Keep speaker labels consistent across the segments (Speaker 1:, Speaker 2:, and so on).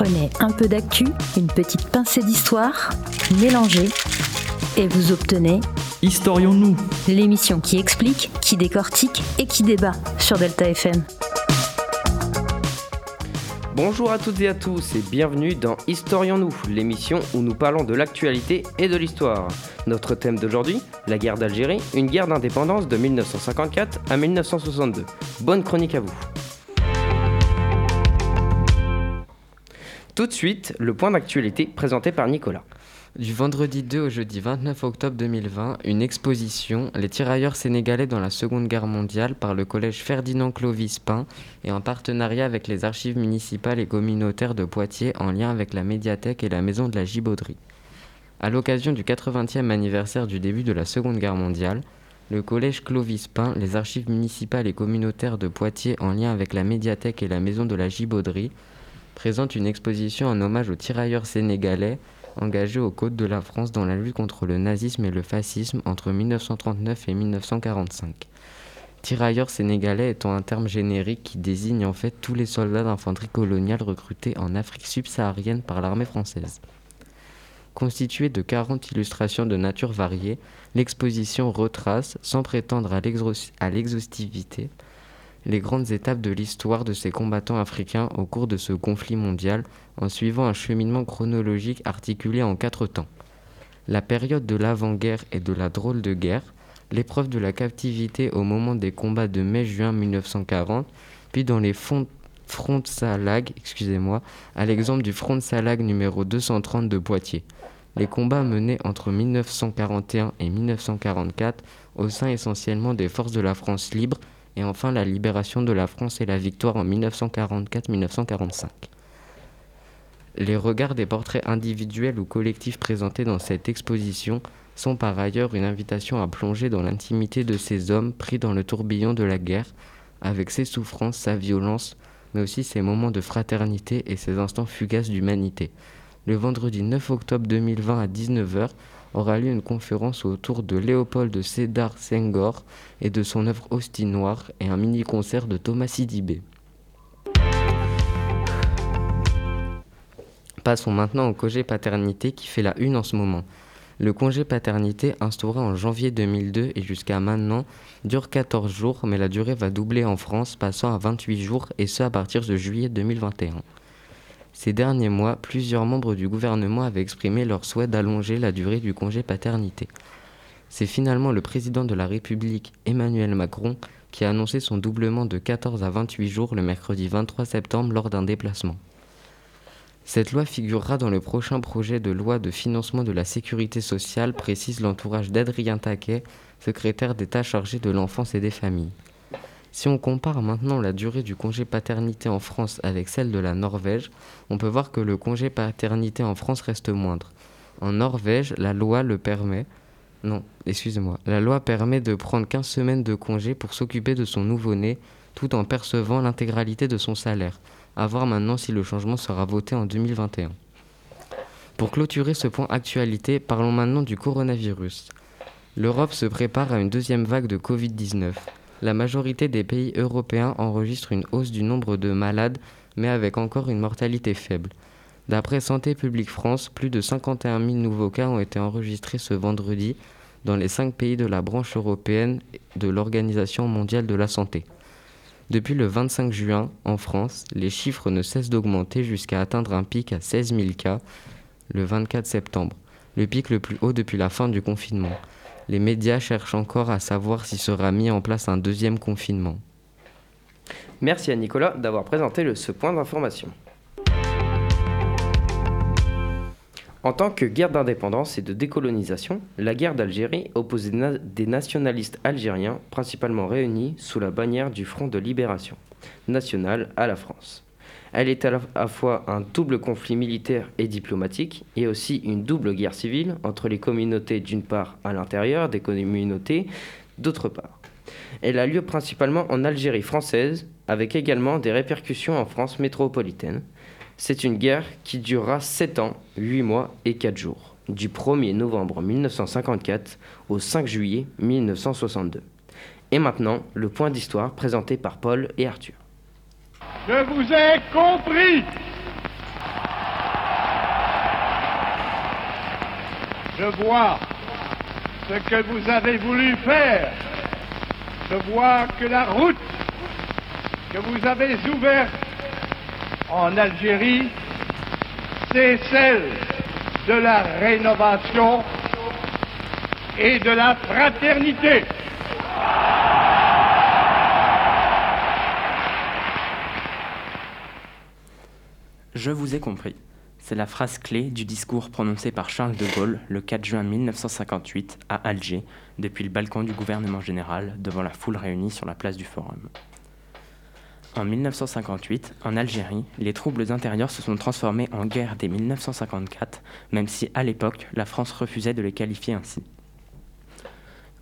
Speaker 1: Prenez un peu d'actu, une petite pincée d'histoire, mélangez et vous obtenez
Speaker 2: Historions-nous
Speaker 1: l'émission qui explique, qui décortique et qui débat sur Delta FM.
Speaker 3: Bonjour à toutes et à tous et bienvenue dans Historions-nous, l'émission où nous parlons de l'actualité et de l'histoire. Notre thème d'aujourd'hui, la guerre d'Algérie, une guerre d'indépendance de 1954 à 1962. Bonne chronique à vous. Tout de suite, le point d'actualité présenté par Nicolas.
Speaker 4: Du vendredi 2 au jeudi 29 octobre 2020, une exposition Les tirailleurs sénégalais dans la Seconde Guerre mondiale par le collège Ferdinand Clovis Pain et en partenariat avec les archives municipales et communautaires de Poitiers en lien avec la médiathèque et la maison de la Gibauderie. À l'occasion du 80e anniversaire du début de la Seconde Guerre mondiale, le collège Clovis Pain, les archives municipales et communautaires de Poitiers en lien avec la médiathèque et la maison de la Gibauderie présente une exposition en hommage aux tirailleurs sénégalais engagé aux côtes de la France dans la lutte contre le nazisme et le fascisme entre 1939 et 1945. Tirailleurs sénégalais étant un terme générique qui désigne en fait tous les soldats d'infanterie coloniale recrutés en Afrique subsaharienne par l'armée française. Constituée de 40 illustrations de nature variée, l'exposition retrace, sans prétendre à l'exhaustivité, les grandes étapes de l'histoire de ces combattants africains au cours de ce conflit mondial en suivant un cheminement chronologique articulé en quatre temps. La période de l'avant-guerre et de la drôle de guerre, l'épreuve de la captivité au moment des combats de mai-juin 1940, puis dans les fonds front Salag, excusez-moi, à l'exemple du front Salag numéro 230 de Poitiers. Les combats menés entre 1941 et 1944 au sein essentiellement des forces de la France libre et enfin la libération de la France et la victoire en 1944-1945. Les regards des portraits individuels ou collectifs présentés dans cette exposition sont par ailleurs une invitation à plonger dans l'intimité de ces hommes pris dans le tourbillon de la guerre, avec ses souffrances, sa violence, mais aussi ses moments de fraternité et ses instants fugaces d'humanité. Le vendredi 9 octobre 2020 à 19h, aura lieu une conférence autour de Léopold Sédar Senghor et de son œuvre Hostie Noire et un mini-concert de Thomas Sidibé. Passons maintenant au congé paternité qui fait la une en ce moment. Le congé paternité instauré en janvier 2002 et jusqu'à maintenant dure 14 jours, mais la durée va doubler en France, passant à 28 jours, et ce à partir de juillet 2021. Ces derniers mois, plusieurs membres du gouvernement avaient exprimé leur souhait d'allonger la durée du congé paternité. C'est finalement le président de la République, Emmanuel Macron, qui a annoncé son doublement de 14 à 28 jours le mercredi 23 septembre lors d'un déplacement. Cette loi figurera dans le prochain projet de loi de financement de la sécurité sociale, précise l'entourage d'Adrien Taquet, secrétaire d'État chargé de l'enfance et des familles. Si on compare maintenant la durée du congé paternité en France avec celle de la Norvège, on peut voir que le congé paternité en France reste moindre. En Norvège, la loi le permet. Non, excusez-moi. La loi permet de prendre 15 semaines de congé pour s'occuper de son nouveau-né tout en percevant l'intégralité de son salaire. À voir maintenant si le changement sera voté en 2021. Pour clôturer ce point actualité, parlons maintenant du coronavirus. L'Europe se prépare à une deuxième vague de Covid-19. La majorité des pays européens enregistrent une hausse du nombre de malades, mais avec encore une mortalité faible. D'après Santé publique France, plus de 51 000 nouveaux cas ont été enregistrés ce vendredi dans les cinq pays de la branche européenne de l'Organisation mondiale de la santé. Depuis le 25 juin, en France, les chiffres ne cessent d'augmenter jusqu'à atteindre un pic à 16 000 cas le 24 septembre, le pic le plus haut depuis la fin du confinement les médias cherchent encore à savoir s'il sera mis en place un deuxième confinement.
Speaker 3: Merci à Nicolas d'avoir présenté ce point d'information. En tant que guerre d'indépendance et de décolonisation, la guerre d'Algérie opposait des nationalistes algériens principalement réunis sous la bannière du Front de libération nationale à la France. Elle est à la fois un double conflit militaire et diplomatique et aussi une double guerre civile entre les communautés d'une part à l'intérieur des communautés d'autre part. Elle a lieu principalement en Algérie française avec également des répercussions en France métropolitaine. C'est une guerre qui durera 7 ans, 8 mois et 4 jours, du 1er novembre 1954 au 5 juillet 1962. Et maintenant, le point d'histoire présenté par Paul et Arthur.
Speaker 5: Je vous ai compris.
Speaker 2: Je vois ce que vous avez voulu faire. Je vois que la route que vous avez ouverte en Algérie, c'est celle de la rénovation et de la fraternité.
Speaker 5: Je vous ai compris. C'est la phrase clé du discours prononcé par Charles de Gaulle le 4 juin 1958 à Alger, depuis le balcon du gouvernement général, devant la foule réunie sur la place du Forum. En 1958, en Algérie, les troubles intérieurs se sont transformés en guerre dès 1954, même si à l'époque, la France refusait de les qualifier ainsi.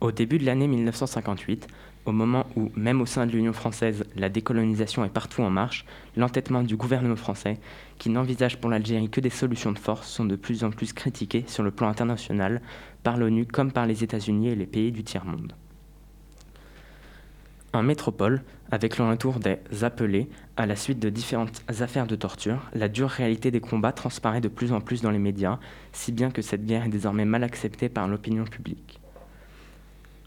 Speaker 5: Au début de l'année 1958, au moment où, même au sein de l'Union française, la décolonisation est partout en marche, l'entêtement du gouvernement français, qui n'envisage pour l'Algérie que des solutions de force, sont de plus en plus critiqués sur le plan international, par l'ONU comme par les États-Unis et les pays du tiers-monde. En métropole, avec le retour des appelés à la suite de différentes affaires de torture, la dure réalité des combats transparaît de plus en plus dans les médias, si bien que cette guerre est désormais mal acceptée par l'opinion publique.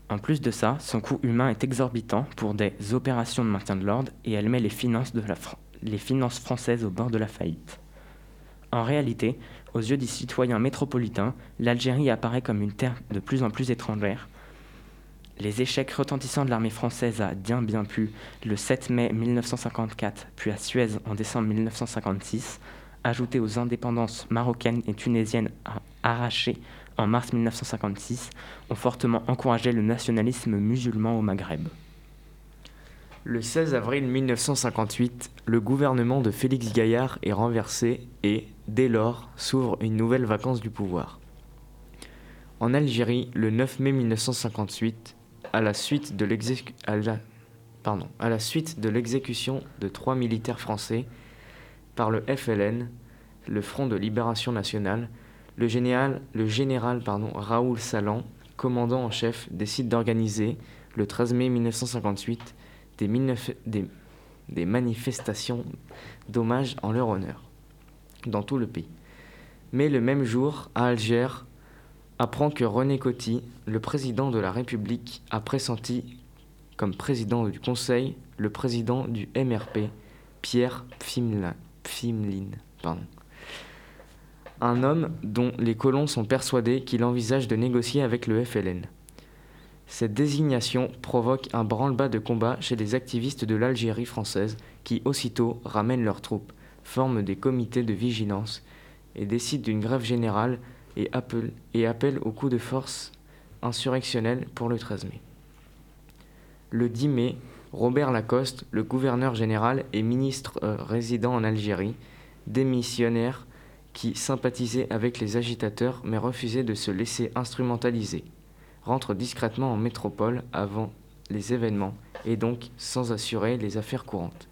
Speaker 5: En plus de ça, son coût humain est exorbitant pour des opérations de maintien de l'ordre et elle met les finances, françaises au bord de la faillite. En réalité, aux yeux des citoyens métropolitains, l'Algérie apparaît comme une terre de plus en plus étrangère, les échecs retentissants de l'armée française à Dien bien pu le 7 mai 1954, puis à Suez en décembre 1956, ajoutés aux indépendances marocaines et tunisiennes arrachées en mars 1956, ont fortement encouragé le nationalisme musulman au Maghreb.
Speaker 6: Le 16 avril 1958, le gouvernement de Félix Gaillard est renversé et, dès lors, s'ouvre une nouvelle vacance du pouvoir. En Algérie, le 9 mai 1958, à la suite de l'exécution de trois militaires français par le FLN, le Front de Libération Nationale, le général, le Raoul Salan, commandant en chef, décide d'organiser, le 13 mai 1958, des, des, des manifestations d'hommage en leur honneur dans tout le pays. Mais le même jour, à Alger, apprend que René Coty, le président de la République, a pressenti comme président du Conseil le président du MRP, Pierre Pfimlin. Un homme dont les colons sont persuadés qu'il envisage de négocier avec le FLN. Cette désignation provoque un branle-bas de combat chez les activistes de l'Algérie française qui aussitôt ramènent leurs troupes, forment des comités de vigilance et décident d'une grève générale et appelle, et appelle au coup de force insurrectionnel pour le 13 mai. Le 10 mai, Robert Lacoste, le gouverneur général et ministre euh, résident en Algérie, démissionnaire qui sympathisait avec les agitateurs mais refusait de se laisser instrumentaliser, rentre discrètement en métropole avant les événements et donc sans assurer les affaires courantes.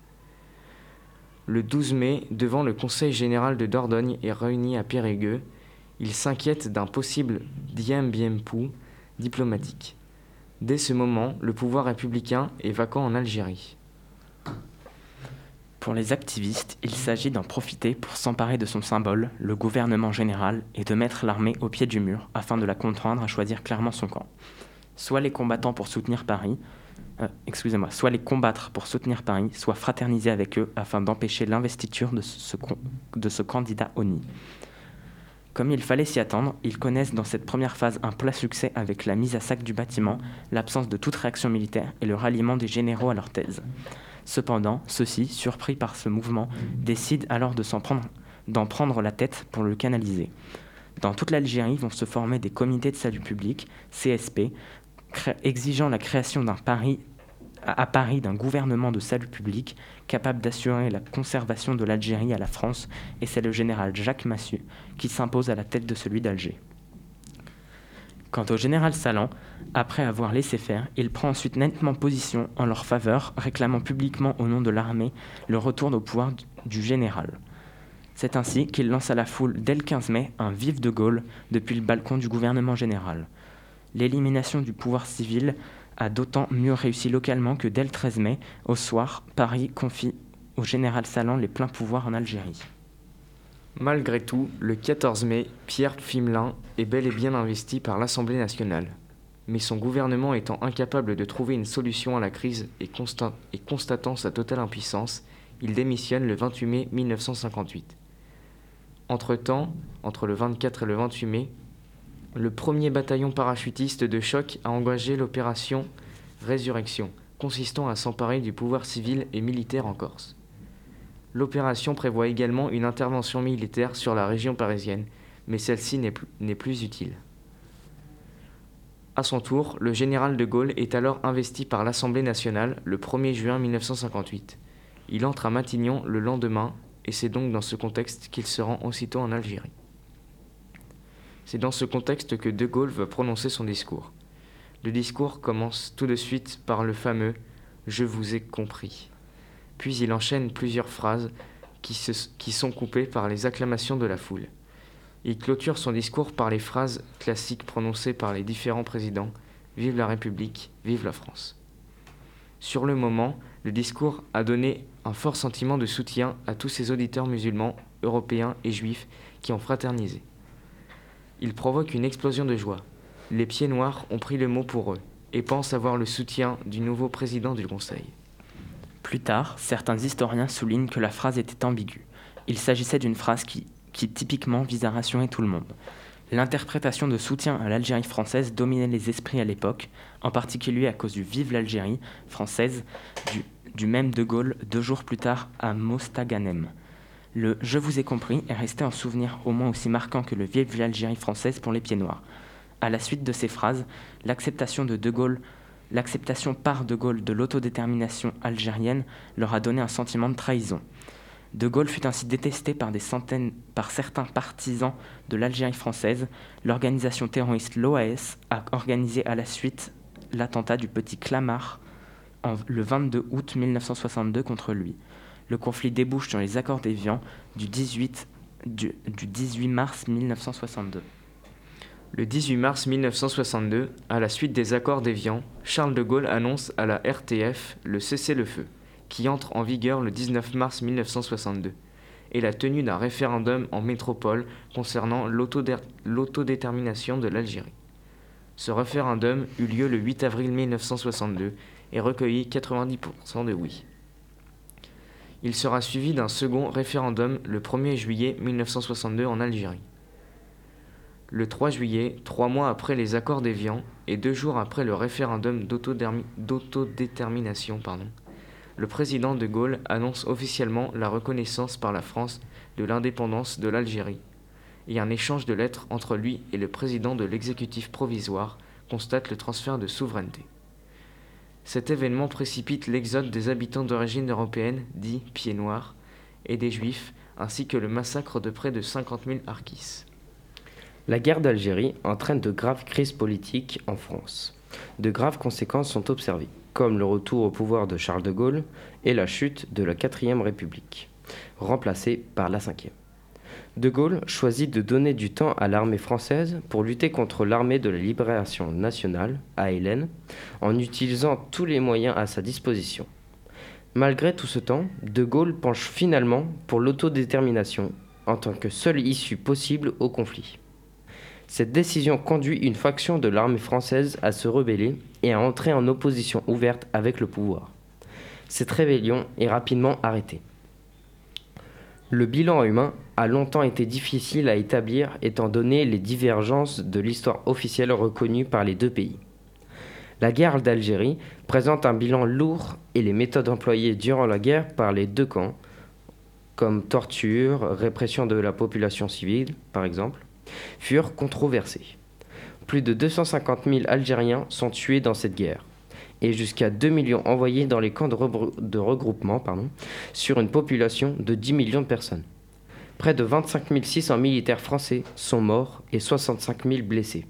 Speaker 6: Le 12 mai, devant le Conseil général de Dordogne est réuni à Périgueux, il s'inquiète d'un possible diem diplomatique. Dès ce moment, le pouvoir républicain est vacant en Algérie.
Speaker 5: Pour les activistes, il s'agit d'en profiter pour s'emparer de son symbole, le gouvernement général, et de mettre l'armée au pied du mur afin de la contraindre à choisir clairement son camp. Soit les combattants pour soutenir Paris, euh, soit les combattre pour soutenir Paris, soit fraterniser avec eux afin d'empêcher l'investiture de ce, de ce candidat ONI. Comme il fallait s'y attendre, ils connaissent dans cette première phase un plat succès avec la mise à sac du bâtiment, l'absence de toute réaction militaire et le ralliement des généraux à leur thèse. Cependant, ceux-ci, surpris par ce mouvement, décident alors d'en prendre la tête pour le canaliser. Dans toute l'Algérie vont se former des comités de salut public, CSP, exigeant la création d'un à Paris d'un gouvernement de salut public capable d'assurer la conservation de l'Algérie à la France, et c'est le général Jacques Massu qui s'impose à la tête de celui d'Alger. Quant au général Salan, après avoir laissé faire, il prend ensuite nettement position en leur faveur, réclamant publiquement au nom de l'armée le retour au pouvoir du général. C'est ainsi qu'il lance à la foule dès le 15 mai un vif de Gaulle depuis le balcon du gouvernement général. L'élimination du pouvoir civil a d'autant mieux réussi localement que dès le 13 mai, au soir, Paris confie au général Salan les pleins pouvoirs en Algérie.
Speaker 6: Malgré tout, le 14 mai, Pierre Fimelin est bel et bien investi par l'Assemblée nationale. Mais son gouvernement étant incapable de trouver une solution à la crise et, et constatant sa totale impuissance, il démissionne le 28 mai 1958. Entre-temps, entre le 24 et le 28 mai, le premier bataillon parachutiste de choc a engagé l'opération Résurrection, consistant à s'emparer du pouvoir civil et militaire en Corse. L'opération prévoit également une intervention militaire sur la région parisienne, mais celle-ci n'est plus, utile. À son tour, le général de Gaulle est alors investi par l'Assemblée nationale le 1er juin 1958. Il entre à Matignon le lendemain, et c'est donc dans ce contexte qu'il se rend aussitôt en Algérie. C'est dans ce contexte que De Gaulle va prononcer son discours. Le discours commence tout de suite par le fameux ⁇ Je vous ai compris ⁇ Puis il enchaîne plusieurs phrases qui, sont coupées par les acclamations de la foule. Il clôture son discours par les phrases classiques prononcées par les différents présidents ⁇ Vive la République, vive la France ⁇ Sur le moment, le discours a donné un fort sentiment de soutien à tous ces auditeurs musulmans, européens et juifs qui ont fraternisé. Il provoque une explosion de joie. Les pieds noirs ont pris le mot pour eux et pensent avoir le soutien du nouveau président du Conseil.
Speaker 5: Plus tard, certains historiens soulignent que la phrase était ambiguë. Il s'agissait d'une phrase qui, typiquement vise à rassurer tout le monde. L'interprétation de soutien à l'Algérie française dominait les esprits à l'époque, en particulier à cause du Vive l'Algérie française du, du, même De Gaulle deux jours plus tard à Mostaganem. Le Je vous ai compris est resté un souvenir au moins aussi marquant que le Vive l'Algérie française pour les pieds noirs à la suite de ces phrases, l'acceptation de De Gaulle, l'acceptation par De Gaulle de l'autodétermination algérienne leur a donné un sentiment de trahison. De Gaulle fut ainsi détesté par des centaines, par certains partisans de l'Algérie française. L'organisation terroriste l'OAS a organisé à la suite l'attentat du petit Clamart le 22 août 1962 contre lui. Le conflit débouche sur les accords d'Évian du 18, du 18 mars 1962.
Speaker 6: Le 18 mars 1962, à la suite des accords d'Évian, Charles de Gaulle annonce à la RTF le cessez-le-feu, qui entre en vigueur le 19 mars 1962, et la tenue d'un référendum en métropole concernant l'autodétermination de l'Algérie. Ce référendum eut lieu le 8 avril 1962 et recueillit 90% de oui. Il sera suivi d'un second référendum le 1er juillet 1962 en Algérie. Le 3 juillet, trois mois après les accords d'Évian et deux jours après le référendum d'autodétermination, le président de Gaulle annonce officiellement la reconnaissance par la France de l'indépendance de l'Algérie. Et un échange de lettres entre lui et le président de l'exécutif provisoire constate le transfert de souveraineté. Cet événement précipite l'exode des habitants d'origine européenne, dits pieds noirs, et des juifs, ainsi que le massacre de près de 50 000 harkis.
Speaker 3: La guerre d'Algérie entraîne de graves crises politiques en France. De graves conséquences sont observées, comme le retour au pouvoir de Charles de Gaulle et la chute de la 4ème République, remplacée par la 5ème. De Gaulle choisit de donner du temps à l'armée française pour lutter contre l'armée de la libération nationale, ALN, en utilisant tous les moyens à sa disposition. Malgré tout ce temps, De Gaulle penche finalement pour l'autodétermination en tant que seule issue possible au conflit. Cette décision conduit une faction de l'armée française à se rebeller et à entrer en opposition ouverte avec le pouvoir. Cette rébellion est rapidement arrêtée. Le bilan humain a longtemps été difficile à établir étant donné les divergences de l'histoire officielle reconnue par les deux pays. La guerre d'Algérie présente un bilan lourd et les méthodes employées durant la guerre par les deux camps, comme torture, répression de la population civile par exemple, furent controversés. Plus de 250 000 Algériens sont tués dans cette guerre et jusqu'à 2 millions envoyés dans les camps de, regroupement sur une population de 10 millions de personnes. Près de 25 600 militaires français sont morts et 65 000 blessés.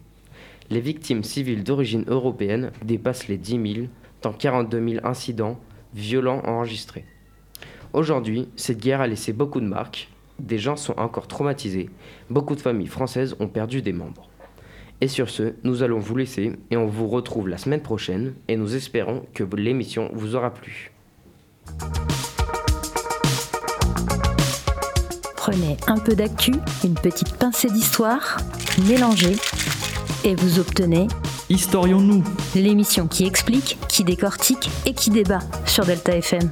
Speaker 3: Les victimes civiles d'origine européenne dépassent les 10 000, dans 42 000 incidents violents enregistrés. Aujourd'hui, cette guerre a laissé beaucoup de marques, des gens sont encore traumatisés. Beaucoup de familles françaises ont perdu des membres. Et sur ce, nous allons vous laisser et on vous retrouve la semaine prochaine et nous espérons que l'émission vous aura plu.
Speaker 1: Prenez un peu d'actu, une petite pincée d'histoire, mélangez et vous obtenez
Speaker 7: Historions-nous
Speaker 1: l'émission qui explique, qui décortique et qui débat sur Delta FM.